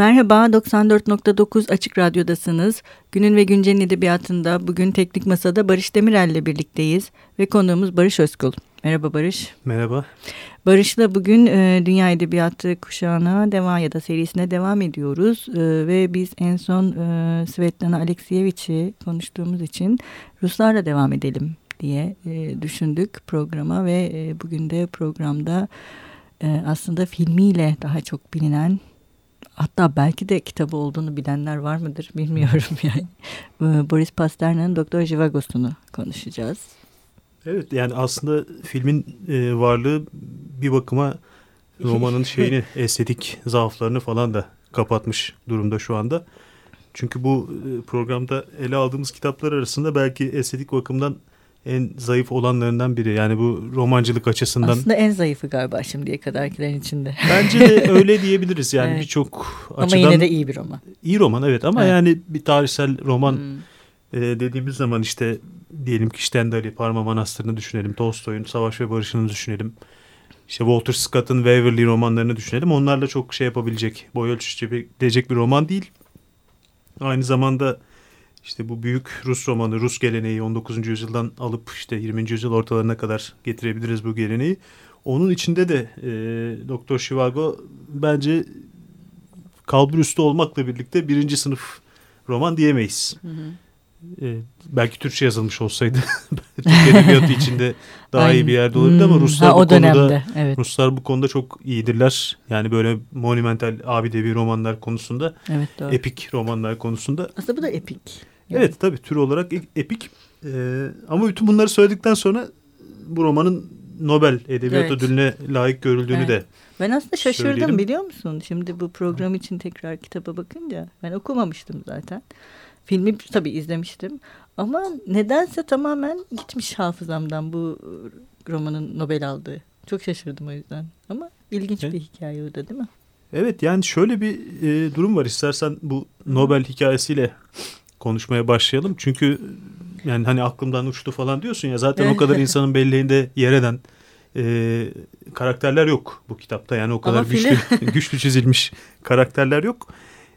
Merhaba, 94.9 Açık Radyo'dasınız. Günün ve Güncel'in edebiyatında bugün Teknik Masa'da Barış Demirel ile birlikteyiz ve konuğumuz Barış Özkul. Merhaba Barış. Merhaba. Barış'la bugün e, Dünya Edebiyatı kuşağına devam ya da serisine devam ediyoruz. E, ve biz en son e, Svetlana Alexiyevich'i konuştuğumuz için Ruslarla devam edelim diye e, düşündük programa ve e, bugün de programda e, aslında filmiyle daha çok bilinen hatta belki de kitabı olduğunu bilenler var mıdır bilmiyorum yani. Ee, Boris Pasternak'ın Doktor Jivagos'unu konuşacağız. Evet yani aslında filmin e, varlığı bir bakıma romanın şeyini estetik zaaflarını falan da kapatmış durumda şu anda. Çünkü bu e, programda ele aldığımız kitaplar arasında belki estetik bakımdan en zayıf olanlarından biri. Yani bu romancılık açısından. Aslında en zayıfı galiba şimdiye kadarkilerin içinde. Bence de öyle diyebiliriz. Yani evet. birçok açıdan. Ama yine de iyi bir roman. İyi roman evet ama evet. yani bir tarihsel roman hmm. e, dediğimiz zaman işte diyelim ki Stendhal'i Parma Manastırı'nı düşünelim. Tolstoy'un Savaş ve Barış'ını düşünelim. İşte Walter Scott'ın Waverly romanlarını düşünelim. Onlarla çok şey yapabilecek, boy ölçüşebilecek bir roman değil. Aynı zamanda işte bu büyük Rus romanı, Rus geleneği 19. yüzyıldan alıp işte 20. yüzyıl ortalarına kadar getirebiliriz bu geleneği. Onun içinde de e, Doktor Shivago bence kalbur üstü olmakla birlikte birinci sınıf roman diyemeyiz. Hı hı. E, belki Türkçe yazılmış olsaydı Türk edebiyatı içinde daha Aynen. iyi bir yerde olabilirdi ama hmm. Ruslar ha, bu konuda evet. Ruslar bu konuda çok iyidirler. Yani böyle monumental abidevi romanlar konusunda, evet, doğru. epik romanlar konusunda. Aslında bu da epik. Yani. Evet tabii tür olarak e, epik. Ee, ama bütün bunları söyledikten sonra bu romanın Nobel Edebiyat evet. Ödülüne layık görüldüğünü evet. de Ben aslında şaşırdım söyleyelim. biliyor musun? Şimdi bu program için tekrar kitaba bakınca ben okumamıştım zaten. Filmi tabii izlemiştim ama nedense tamamen gitmiş hafızamdan bu romanın Nobel aldığı. Çok şaşırdım o yüzden. Ama ilginç evet. bir hikaye o da değil mi? Evet yani şöyle bir e, durum var. İstersen bu Nobel hikayesiyle konuşmaya başlayalım. Çünkü yani hani aklımdan uçtu falan diyorsun ya zaten o kadar insanın belleğinde yer eden e, karakterler yok bu kitapta. Yani o kadar güçlü, güçlü çizilmiş karakterler yok.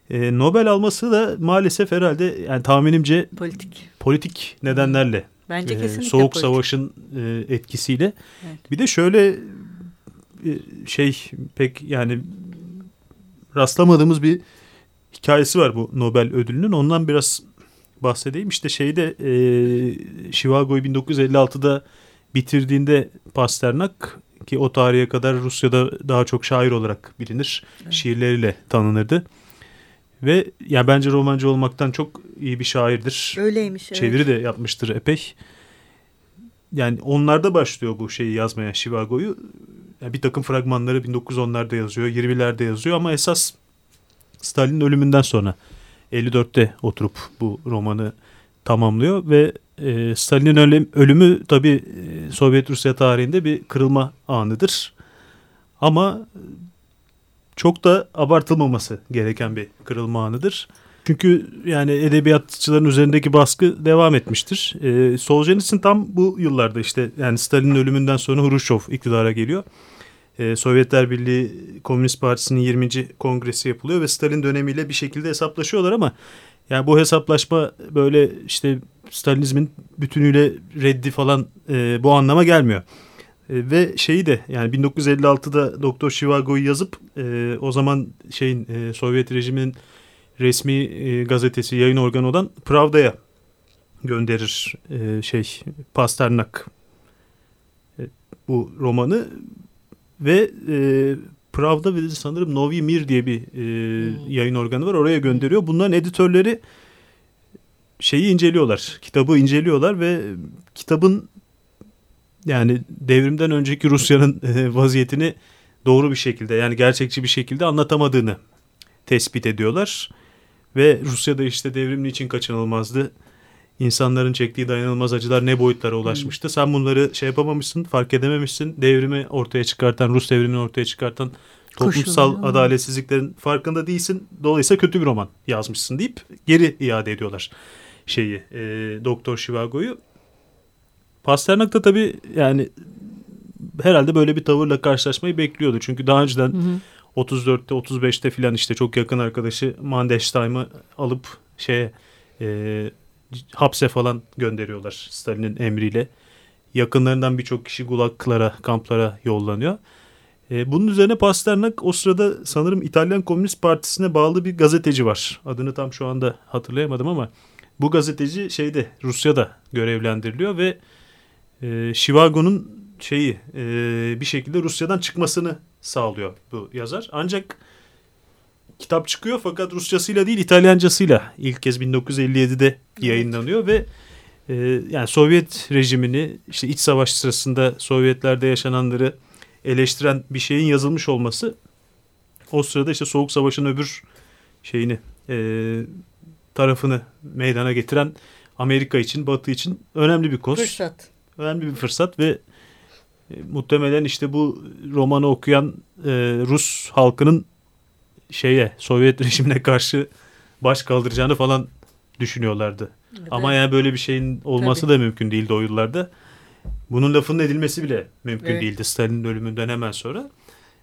E, Nobel alması da maalesef herhalde yani tahminimce politik politik nedenlerle. Bence e, Soğuk politik. Savaş'ın e, etkisiyle. Evet. Bir de şöyle e, şey pek yani rastlamadığımız bir hikayesi var bu Nobel ödülünün. Ondan biraz bahsedeyim. İşte şeyde e, Chicago'yu 1956'da bitirdiğinde Pasternak ki o tarihe kadar Rusya'da daha çok şair olarak bilinir. Evet. Şiirleriyle tanınırdı. Ve ya bence romancı olmaktan çok iyi bir şairdir. Öyleymiş. Evet. Çeviri de yapmıştır epey. Yani onlarda başlıyor bu şeyi yazmaya Chicago'yu. Yani bir takım fragmanları 1910'larda yazıyor, 20'lerde yazıyor ama esas Stalin'in ölümünden sonra 54'te oturup bu romanı tamamlıyor ve e, Stalin'in ölümü tabi e, Sovyet Rusya tarihinde bir kırılma anıdır. Ama çok da abartılmaması gereken bir kırılma anıdır. Çünkü yani edebiyatçıların üzerindeki baskı devam etmiştir. E, Solzhenitsyn tam bu yıllarda işte yani Stalin'in ölümünden sonra Hruşov iktidara geliyor e, Sovyetler Birliği Komünist Partisi'nin 20. kongresi yapılıyor ve Stalin dönemiyle bir şekilde hesaplaşıyorlar ama yani bu hesaplaşma böyle işte Stalinizmin bütünüyle reddi falan e, bu anlama gelmiyor. E, ve şeyi de yani 1956'da Doktor Shivago'yu yazıp e, o zaman şeyin e, Sovyet rejiminin resmi e, gazetesi yayın organı olan Pravda'ya gönderir e, şey Pasternak e, bu romanı ve e, Pravda ve sanırım Novi Mir diye bir e, hmm. yayın organı var. Oraya gönderiyor. Bunların editörleri şeyi inceliyorlar. Kitabı inceliyorlar ve kitabın yani devrimden önceki Rusya'nın e, vaziyetini doğru bir şekilde yani gerçekçi bir şekilde anlatamadığını tespit ediyorlar. Ve Rusya'da işte devrim için kaçınılmazdı insanların çektiği dayanılmaz acılar ne boyutlara ulaşmıştı. Sen bunları şey yapamamışsın, fark edememişsin. Devrimi ortaya çıkartan, Rus devrimini ortaya çıkartan toplumsal Koşuyor. adaletsizliklerin farkında değilsin. Dolayısıyla kötü bir roman yazmışsın deyip geri iade ediyorlar şeyi e, Doktor Shivago'yu. Pasternak da tabii yani herhalde böyle bir tavırla karşılaşmayı bekliyordu. Çünkü daha önceden hı hı. 34'te 35'te filan işte çok yakın arkadaşı Mandelstam'ı alıp şeye e, hapse falan gönderiyorlar Stalin'in emriyle. Yakınlarından birçok kişi gulaglara, kamplara yollanıyor. E, bunun üzerine Pasternak o sırada sanırım İtalyan Komünist Partisi'ne bağlı bir gazeteci var. Adını tam şu anda hatırlayamadım ama bu gazeteci şeyde Rusya'da görevlendiriliyor ve e, Chivago'nun şeyi e, bir şekilde Rusya'dan çıkmasını sağlıyor bu yazar. Ancak kitap çıkıyor fakat Rusçasıyla değil İtalyancasıyla ilk kez 1957'de yayınlanıyor ve e, yani Sovyet rejimini işte iç savaş sırasında Sovyetlerde yaşananları eleştiren bir şeyin yazılmış olması o sırada işte Soğuk Savaş'ın öbür şeyini e, tarafını meydana getiren Amerika için, Batı için önemli bir koz. Fırsat. Önemli bir fırsat ve e, muhtemelen işte bu romanı okuyan e, Rus halkının şeye Sovyet rejimine karşı baş kaldıracağını falan düşünüyorlardı. Evet. Ama yani böyle bir şeyin olması Tabii. da mümkün değildi o yıllarda. Bunun lafının edilmesi bile mümkün evet. değildi Stalin'in ölümünden hemen sonra.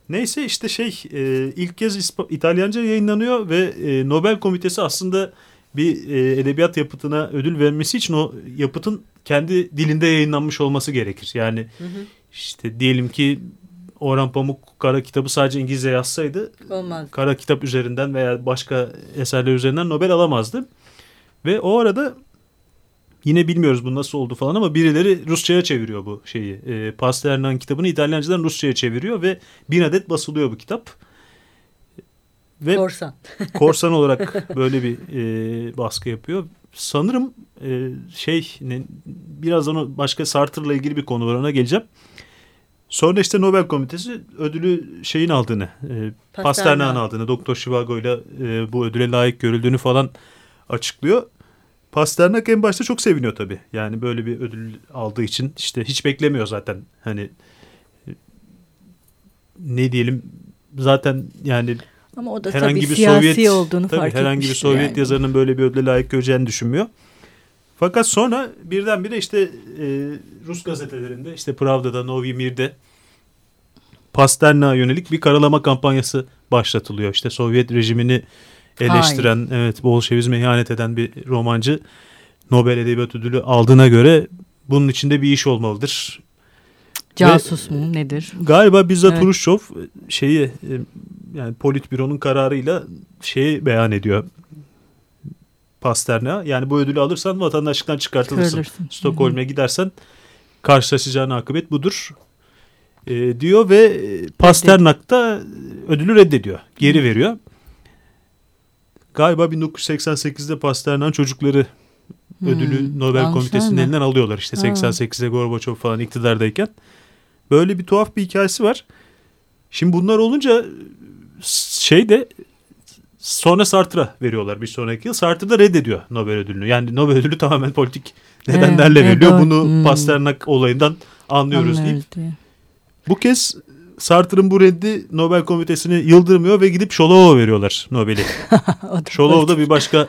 Neyse işte şey e, ilk kez İsp İtalyanca yayınlanıyor ve e, Nobel Komitesi aslında bir e, edebiyat yapıtına ödül vermesi için o yapıtın kendi dilinde yayınlanmış olması gerekir. Yani hı hı. işte diyelim ki Orhan Pamuk kara kitabı sadece İngilizce yazsaydı Olmaz. kara kitap üzerinden veya başka eserler üzerinden Nobel alamazdı. Ve o arada yine bilmiyoruz bu nasıl oldu falan ama birileri Rusça'ya çeviriyor bu şeyi. E, Pasternak'ın kitabını İtalyancadan Rusça'ya çeviriyor ve bin adet basılıyor bu kitap. Ve korsan. korsan olarak böyle bir e, baskı yapıyor. Sanırım e, şey ne, birazdan o başka Sartre'la ilgili bir konu var ona geleceğim. Sonra işte Nobel Komitesi ödülü şeyin aldığını, e, Pasternak'ın aldığını, Doktor Shivago ile e, bu ödüle layık görüldüğünü falan açıklıyor. Pasternak en başta çok seviniyor tabii. Yani böyle bir ödül aldığı için işte hiç beklemiyor zaten. Hani ne diyelim zaten yani ama o da herhangi tabii bir siyasi Sovyet, olduğunu tabii, fark herhangi bir Sovyet yani. yazarının böyle bir ödüle layık göreceğini düşünmüyor. Fakat sonra birdenbire işte e, Rus gazetelerinde işte Pravda'da, Novi Mir'de Pasternak'a yönelik bir karalama kampanyası başlatılıyor. İşte Sovyet rejimini eleştiren, Hayır. evet Bolşevizme ihanet eden bir romancı Nobel Edebiyat Ödülü aldığına göre bunun içinde bir iş olmalıdır. Casus Ve, mu nedir? Galiba bizzat evet. Turuşçov şeyi e, yani Politbüro'nun kararıyla şeyi beyan ediyor. Pasterna. Yani bu ödülü alırsan vatandaşlıktan çıkartılırsın. Stockholm'e gidersen karşılaşacağın akıbet budur. E, diyor ve Pasternak da ödülü reddediyor. Geri veriyor. Galiba 1988'de Pasternak'ın çocukları hmm. ödülü Nobel Almışlar Komitesi'nin elinden alıyorlar. İşte 88'de Gorbaçov falan iktidardayken. Böyle bir tuhaf bir hikayesi var. Şimdi bunlar olunca şey de sonra Sartre'a veriyorlar bir sonraki yıl. Sartre da reddediyor Nobel ödülünü. Yani Nobel ödülü tamamen politik nedenlerle evet, veriliyor. Evet, Bunu hmm. Pasternak olayından anlıyoruz deyip. Bu kez Sartre'ın bu reddi Nobel Komitesi'ni yıldırmıyor ve gidip Şolov'a veriyorlar Nobel'i. Şolov da bir başka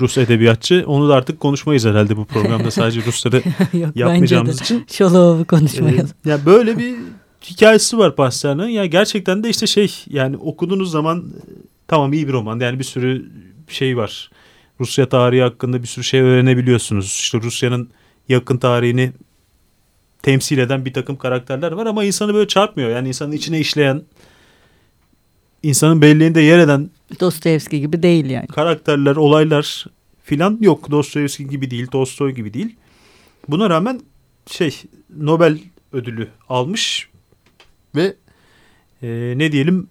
Rus edebiyatçı. Onu da artık konuşmayız herhalde bu programda sadece Rusları yapmayacağımız için. Şolov'u konuşmayalım. Ee, yani böyle bir hikayesi var Pasternak'ın. Ya gerçekten de işte şey yani okuduğunuz zaman tamam iyi bir roman. Yani bir sürü şey var. Rusya tarihi hakkında bir sürü şey öğrenebiliyorsunuz. İşte Rusya'nın yakın tarihini temsil eden bir takım karakterler var ama insanı böyle çarpmıyor. Yani insanın içine işleyen, insanın belleğinde yer eden Dostoyevski gibi değil yani. Karakterler, olaylar filan yok. Dostoyevski gibi değil, Tolstoy gibi değil. Buna rağmen şey Nobel ödülü almış ve e, ne diyelim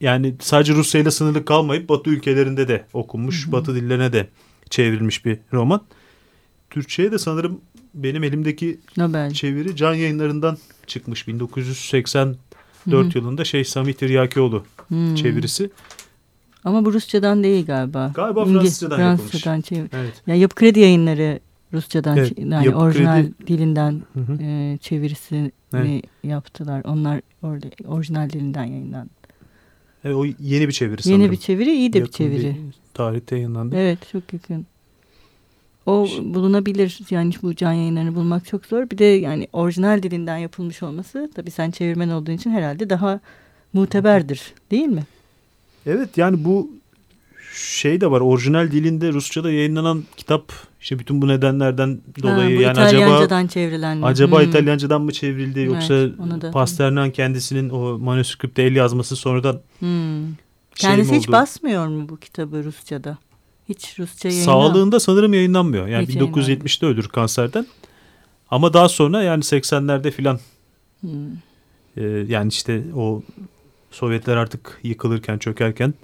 yani sadece Rusya ile sınırlı kalmayıp Batı ülkelerinde de okunmuş, hı hı. Batı dillerine de çevrilmiş bir roman. Türkçe'ye de sanırım benim elimdeki Nobel. çeviri Can Yayınları'ndan çıkmış 1984 Hı-hı. yılında şey Sami Tiryakioğlu çevirisi. Ama bu Rusçadan değil galiba. Galiba Fransızcadan, Fransızcadan çevir. Evet. Ya Yapı Kredi Yayınları Rusçadan evet, yani orijinal kredi... dilinden e, çevirisini evet. yaptılar. Onlar orada orijinal dilinden yayınlandı. Evet, o yeni bir çeviri sanırım. Yeni bir çeviri, iyi de Yakın bir çeviri. Bir tarihte yayınlandı. Evet, çok yakın. O bulunabilir yani bu can yayınlarını bulmak çok zor. Bir de yani orijinal dilinden yapılmış olması tabii sen çevirmen olduğun için herhalde daha muteberdir değil mi? Evet yani bu şey de var orijinal dilinde Rusça'da yayınlanan kitap işte bütün bu nedenlerden dolayı ha, bu yani İtalyancadan acaba acaba hmm. İtalyancadan mı çevrildi yoksa evet, Pasternak kendisinin o manuskripte el yazması sonradan hmm. şey kendisi hiç basmıyor mu bu kitabı Rusça'da? Hiç Rusça yayınlan. Sağlığında sanırım yayınlanmıyor. Yani Hiç 1970'te ölür kanserden. Ama daha sonra yani 80'lerde filan Hmm. e, yani işte o Sovyetler artık yıkılırken çökerken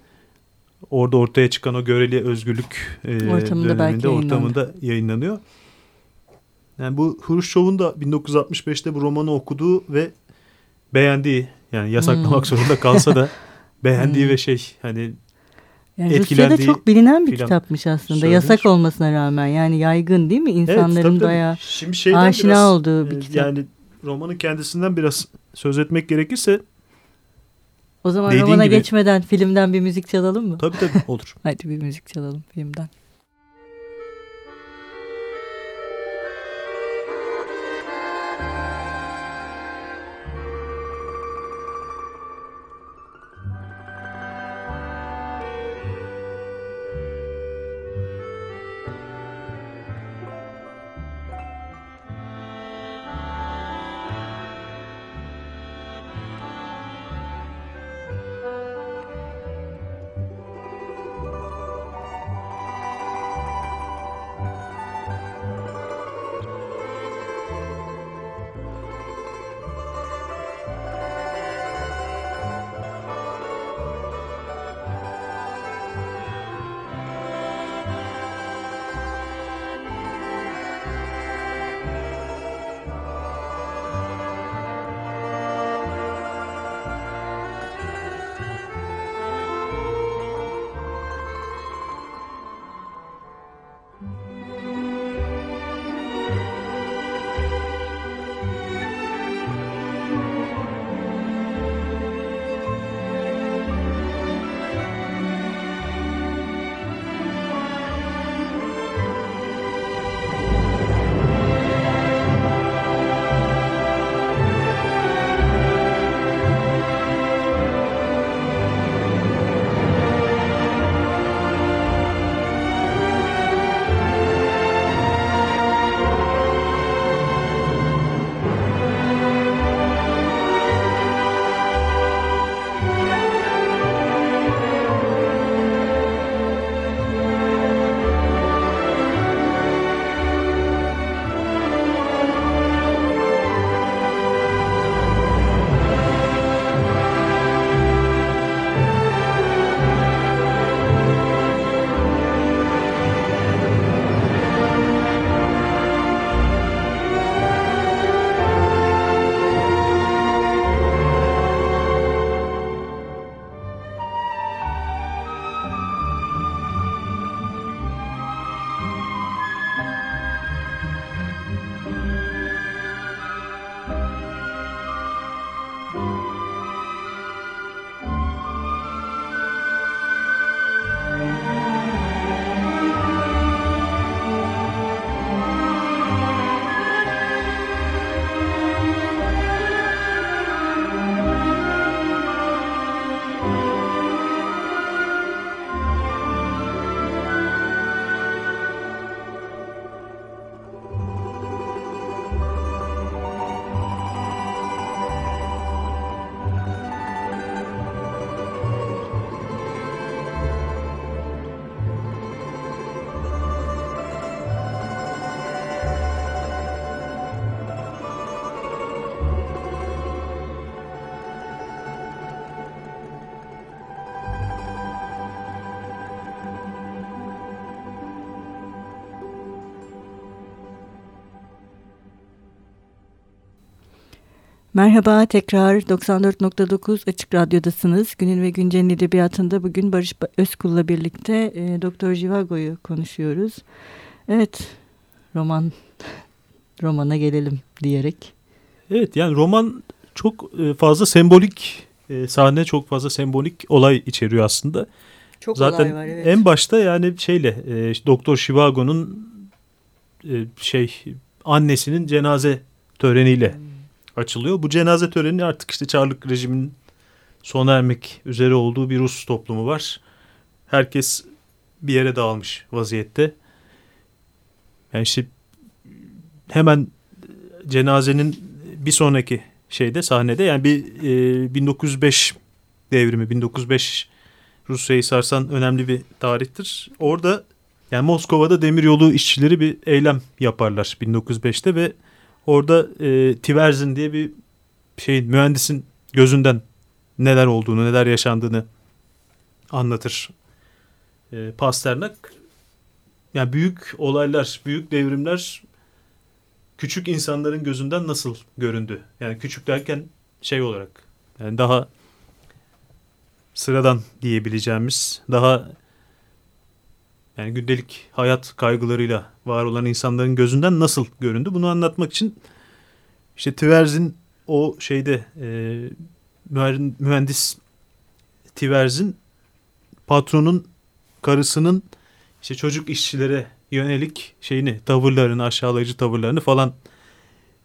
orada ortaya çıkan o göreli özgürlük e, Ortamında belki döneminde ortamında yayınlanıyor. Yani bu Hruşçov'un da 1965'te bu romanı okuduğu ve beğendiği yani yasaklamak Hmm. zorunda kalsa da beğendiği Hmm. ve şey hani Yani Rusya'da etkilendiği çok bilinen bir kitapmış aslında. söylenir. Yasak olmasına rağmen yani yaygın değil mi? İnsanların Evet, tabii, tabii. bayağı Şimdi aşina biraz, olduğu bir e, kitap. Yani romanın kendisinden biraz söz etmek gerekirse O zaman dediğin romana gibi- geçmeden filmden bir müzik çalalım mı? tabii tabii olur. Hadi bir müzik çalalım filmden. Merhaba tekrar 94.9 Açık Radyo'dasınız. Günün ve Güncel'in edebiyatında bugün Barış Özkul'la birlikte e, Doktor Jivago'yu konuşuyoruz. Evet roman romana gelelim diyerek. Evet yani roman çok e, fazla sembolik e, sahne çok fazla sembolik olay içeriyor aslında. Çok Zaten olay var evet. en başta yani şeyle e, Doktor Shivago'nun e, şey annesinin cenaze töreniyle Hmm. Açılıyor. Bu cenaze töreni artık işte Çarlık rejiminin sona ermek üzere olduğu bir Rus toplumu var. Herkes bir yere dağılmış vaziyette. Yani işte hemen cenazenin bir sonraki şeyde sahnede yani bir e, 1905 devrimi 1905 Rusya'yı sarsan önemli bir tarihtir. Orada yani Moskova'da demiryolu işçileri bir eylem yaparlar 1905'te ve orada e, Tiverzin diye bir şey mühendisin gözünden neler olduğunu, neler yaşandığını anlatır e, Pasternak. Yani büyük olaylar, büyük devrimler küçük insanların gözünden nasıl göründü? Yani küçük derken şey olarak yani daha sıradan diyebileceğimiz daha yani gündelik hayat kaygılarıyla var olan insanların gözünden nasıl göründü? Bunu anlatmak için işte Tverz'in o şeyde e, mühendis Tverz'in patronun karısının işte çocuk işçilere yönelik şeyini tavırlarını aşağılayıcı tavırlarını falan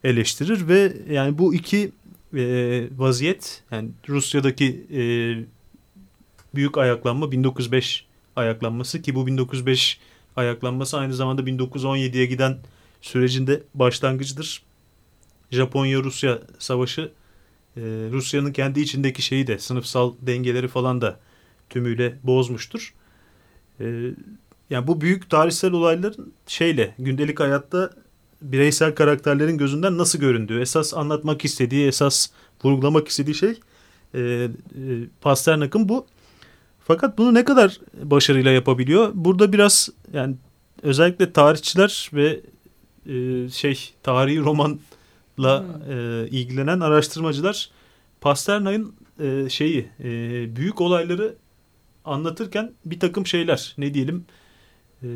eleştirir ve yani bu iki e, vaziyet yani Rusya'daki e, büyük ayaklanma 1905 ayaklanması ki bu 1905 ayaklanması aynı zamanda 1917'ye giden sürecinde başlangıcıdır. Japonya-Rusya savaşı e, Rusya'nın kendi içindeki şeyi de sınıfsal dengeleri falan da tümüyle bozmuştur. E, yani bu büyük tarihsel olayların şeyle gündelik hayatta bireysel karakterlerin gözünden nasıl göründüğü, esas anlatmak istediği, esas vurgulamak istediği şey e, e, Pasternak'ın bu. Fakat bunu ne kadar başarıyla yapabiliyor? Burada biraz yani özellikle tarihçiler ve e, şey tarihi romanla hmm. e, ilgilenen araştırmacılar Pasternak'ın e, şeyi e, büyük olayları anlatırken bir takım şeyler ne diyelim e,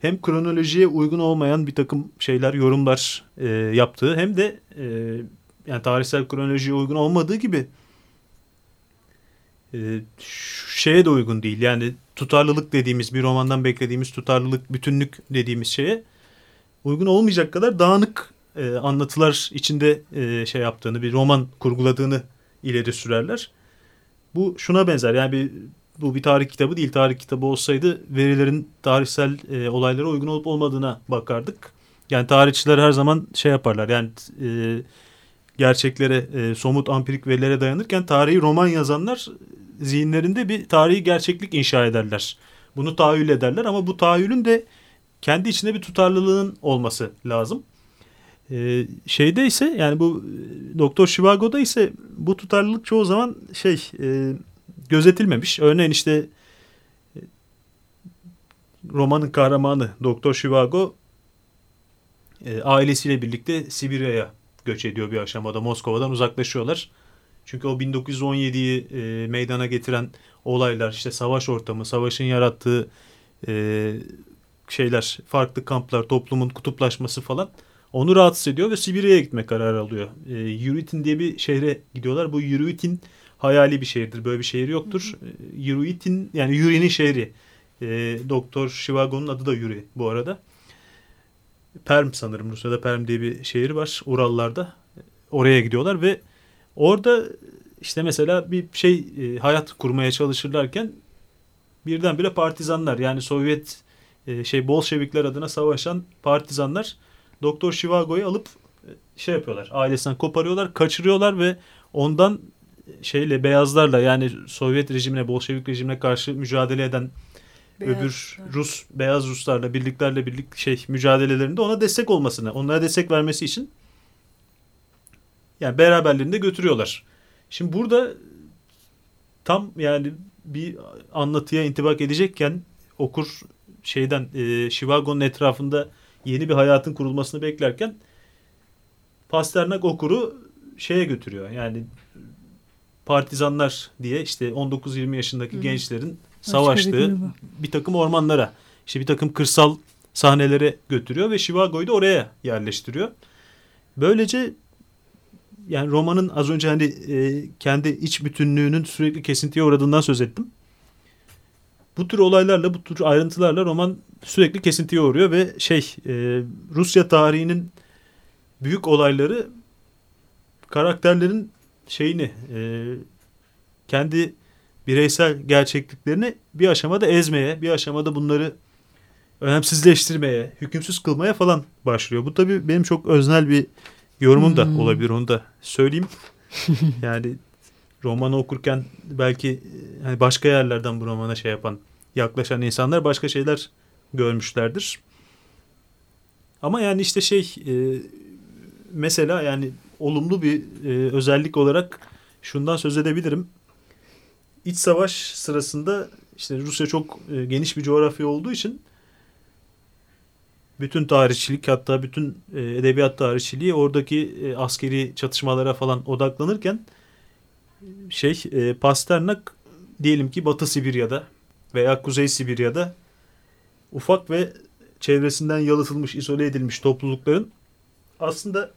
hem kronolojiye uygun olmayan bir takım şeyler yorumlar e, yaptığı hem de e, yani tarihsel kronolojiye uygun olmadığı gibi e, şeye de uygun değil. Yani tutarlılık dediğimiz bir romandan beklediğimiz tutarlılık, bütünlük dediğimiz şeye uygun olmayacak kadar dağınık e, anlatılar içinde e, şey yaptığını, bir roman kurguladığını ileri sürerler. Bu şuna benzer. Yani bir bu bir tarih kitabı değil. Tarih kitabı olsaydı verilerin tarihsel e, olaylara uygun olup olmadığına bakardık. Yani tarihçiler her zaman şey yaparlar. Yani e, gerçeklere, e, somut ampirik verilere dayanırken tarihi roman yazanlar zihinlerinde bir tarihi gerçeklik inşa ederler. Bunu tahayyül ederler ama bu tahayyülün de kendi içinde bir tutarlılığın olması lazım. Ee, şeyde ise yani bu e, Doktor Chivago'da ise bu tutarlılık çoğu zaman şey e, gözetilmemiş. Örneğin işte e, romanın kahramanı Doktor Chivago e, ailesiyle birlikte Sibirya'ya göç ediyor bir aşamada. Moskova'dan uzaklaşıyorlar. Çünkü o 1917'yi e, meydana getiren olaylar işte savaş ortamı, savaşın yarattığı e, şeyler, farklı kamplar, toplumun kutuplaşması falan onu rahatsız ediyor ve Sibirya'ya gitme kararı alıyor. E, Yuritin diye bir şehre gidiyorlar. Bu Yuritin hayali bir şehirdir. Böyle bir şehir yoktur. E, Yuritin yani Yuri'nin şehri. E, Doktor Shivago'nun adı da Yuri bu arada. Perm sanırım Rusya'da Perm diye bir şehir var Urallarda. Oraya gidiyorlar ve Orada işte mesela bir şey e, hayat kurmaya çalışırlarken birdenbire partizanlar yani Sovyet e, şey Bolşevikler adına savaşan partizanlar Doktor Shivago'yu alıp e, şey yapıyorlar. Ailesinden koparıyorlar, kaçırıyorlar ve ondan şeyle beyazlarla yani Sovyet rejimine, Bolşevik rejimine karşı mücadele eden beyaz, öbür Rus beyaz Ruslarla birliklerle birlik şey mücadelelerinde ona destek olmasını, onlara destek vermesi için yani beraberliğinde götürüyorlar. Şimdi burada tam yani bir anlatıya intibak edecekken okur şeyden e, Chicago'nun etrafında yeni bir hayatın kurulmasını beklerken Pasternak okuru şeye götürüyor. Yani partizanlar diye işte 19-20 yaşındaki Hı. gençlerin savaştığı bir takım ormanlara, işte bir takım kırsal sahnelere götürüyor ve Chicago'yu da oraya yerleştiriyor. Böylece yani romanın az önce hani e, kendi iç bütünlüğünün sürekli kesintiye uğradığından söz ettim. Bu tür olaylarla, bu tür ayrıntılarla roman sürekli kesintiye uğruyor ve şey e, Rusya tarihinin büyük olayları karakterlerin şeyini e, kendi bireysel gerçekliklerini bir aşamada ezmeye, bir aşamada bunları önemsizleştirmeye, hükümsüz kılmaya falan başlıyor. Bu tabii benim çok öznel bir yorumum da hmm. olabilir onu da söyleyeyim. yani romanı okurken belki yani başka yerlerden bu romana şey yapan, yaklaşan insanlar başka şeyler görmüşlerdir. Ama yani işte şey e, mesela yani olumlu bir e, özellik olarak şundan söz edebilirim. İç savaş sırasında işte Rusya çok e, geniş bir coğrafya olduğu için bütün tarihçilik hatta bütün e, edebiyat tarihçiliği oradaki e, askeri çatışmalara falan odaklanırken şey e, Pasternak diyelim ki Batı Sibirya'da veya Kuzey Sibirya'da ufak ve çevresinden yalıtılmış, izole edilmiş toplulukların aslında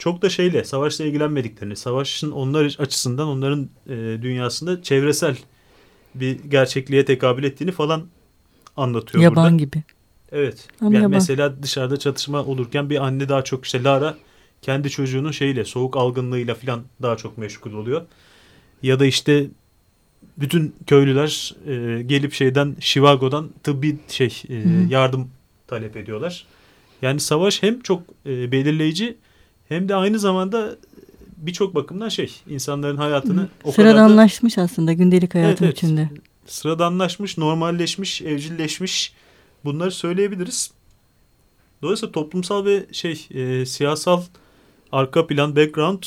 çok da şeyle, savaşla ilgilenmediklerini, savaşın onlar açısından onların e, dünyasında çevresel bir gerçekliğe tekabül ettiğini falan anlatıyor yaban burada. gibi. Evet. Ama yani yaban. mesela dışarıda çatışma olurken bir anne daha çok işte Lara kendi çocuğunun şeyle soğuk algınlığıyla falan daha çok meşgul oluyor. Ya da işte bütün köylüler e, gelip şeyden Chicago'dan tıbbi şey e, yardım talep ediyorlar. Yani savaş hem çok e, belirleyici hem de aynı zamanda birçok bakımdan şey insanların hayatını Hı. o Sıradanlaşmış kadar da, aslında gündelik hayatın evet, içinde. Evet, sıradanlaşmış, normalleşmiş, evcilleşmiş bunları söyleyebiliriz. Dolayısıyla toplumsal ve şey e, siyasal arka plan, background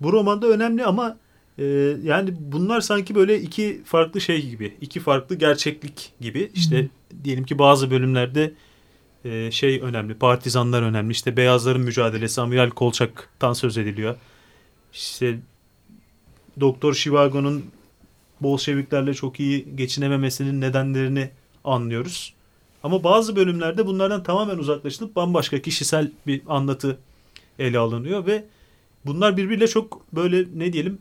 bu romanda önemli ama e, yani bunlar sanki böyle iki farklı şey gibi, iki farklı gerçeklik gibi. İşte hmm. diyelim ki bazı bölümlerde e, şey önemli, partizanlar önemli. İşte beyazların mücadelesi, Amiral Kolçak'tan söz ediliyor. İşte Doktor Şivago'nun Bolşeviklerle çok iyi geçinememesinin nedenlerini anlıyoruz. Ama bazı bölümlerde bunlardan tamamen uzaklaşılıp bambaşka kişisel bir anlatı ele alınıyor ve bunlar birbiriyle çok böyle ne diyelim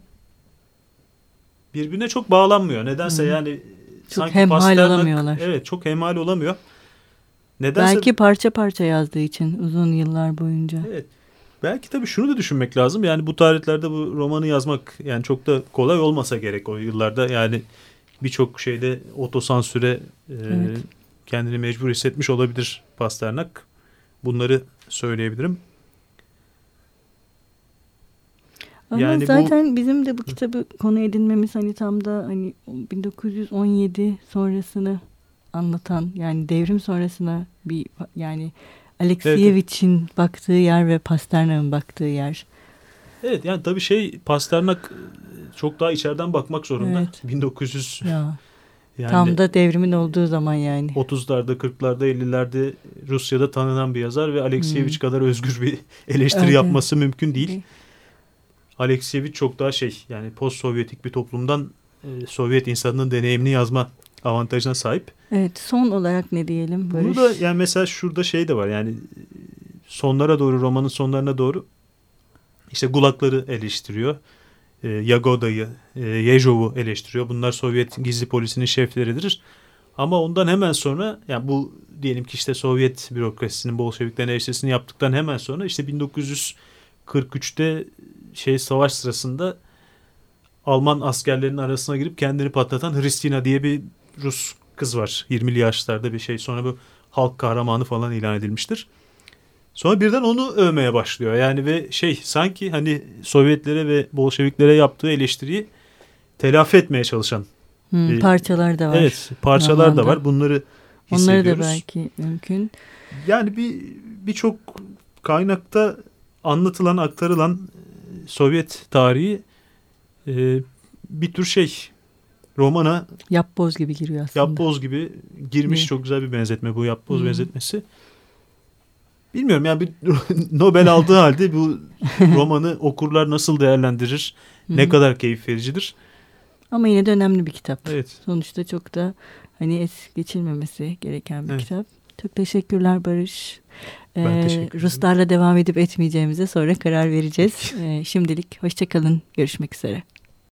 birbirine çok bağlanmıyor. Nedense hmm. yani çok sanki hemhal olamıyorlar. Evet çok hemhal olamıyor. Nedense, Belki parça parça yazdığı için uzun yıllar boyunca. Evet. Belki tabii şunu da düşünmek lazım. Yani bu tarihlerde bu romanı yazmak yani çok da kolay olmasa gerek o yıllarda. Yani birçok şeyde otosansüre e, evet. kendini mecbur hissetmiş olabilir Pasternak. Bunları söyleyebilirim. Ama yani zaten bu, bizim de bu kitabı konu edinmemiz hani tam da hani 1917 sonrasını anlatan yani devrim sonrasına bir yani Alexievich'in evet. baktığı yer ve Pasternak'ın baktığı yer. Evet yani tabii şey Pasternak çok daha içeriden bakmak zorunda. Evet. 1900 ya. Yani Tam da devrimin olduğu zaman yani. 30'larda, 40'larda, 50'lerde Rusya'da tanınan bir yazar ve Alexievich hmm. kadar özgür bir eleştiri evet. yapması mümkün değil. Alexievich çok daha şey yani post Sovyetik bir toplumdan e, Sovyet insanının deneyimini yazma avantajına sahip. Evet son olarak ne diyelim Barış? Bunu da yani mesela şurada şey de var yani sonlara doğru romanın sonlarına doğru işte Gulakları eleştiriyor. E, Yagoda'yı, e, Yejov'u eleştiriyor. Bunlar Sovyet gizli polisinin şefleridir. Ama ondan hemen sonra yani bu diyelim ki işte Sovyet bürokrasisinin Bolşeviklerin eleştirisini yaptıktan hemen sonra işte 1943'te şey savaş sırasında Alman askerlerinin arasına girip kendini patlatan Hristina diye bir Rus kız var. 20'li yaşlarda bir şey. Sonra bu halk kahramanı falan ilan edilmiştir. Sonra birden onu övmeye başlıyor. Yani ve şey sanki hani Sovyetlere ve Bolşeviklere yaptığı eleştiriyi telafi etmeye çalışan hmm, bir, parçalar da var. Evet, parçalar Normanda. da var. Bunları hissediyoruz. Onları da belki mümkün. Yani bir birçok kaynakta anlatılan, aktarılan e, Sovyet tarihi e, bir tür şey romana yapboz gibi giriyor aslında. Yapboz gibi girmiş ne? çok güzel bir benzetme bu yapboz hmm. benzetmesi. Bilmiyorum yani bir Nobel aldığı halde bu romanı okurlar nasıl değerlendirir? ne hmm. kadar keyif vericidir? Ama yine de önemli bir kitap. Evet. Sonuçta çok da hani es geçilmemesi gereken bir evet. kitap. Çok teşekkürler Barış. Ben ee, Ruslarla devam edip etmeyeceğimize sonra karar vereceğiz. ee, şimdilik hoşçakalın. Görüşmek üzere.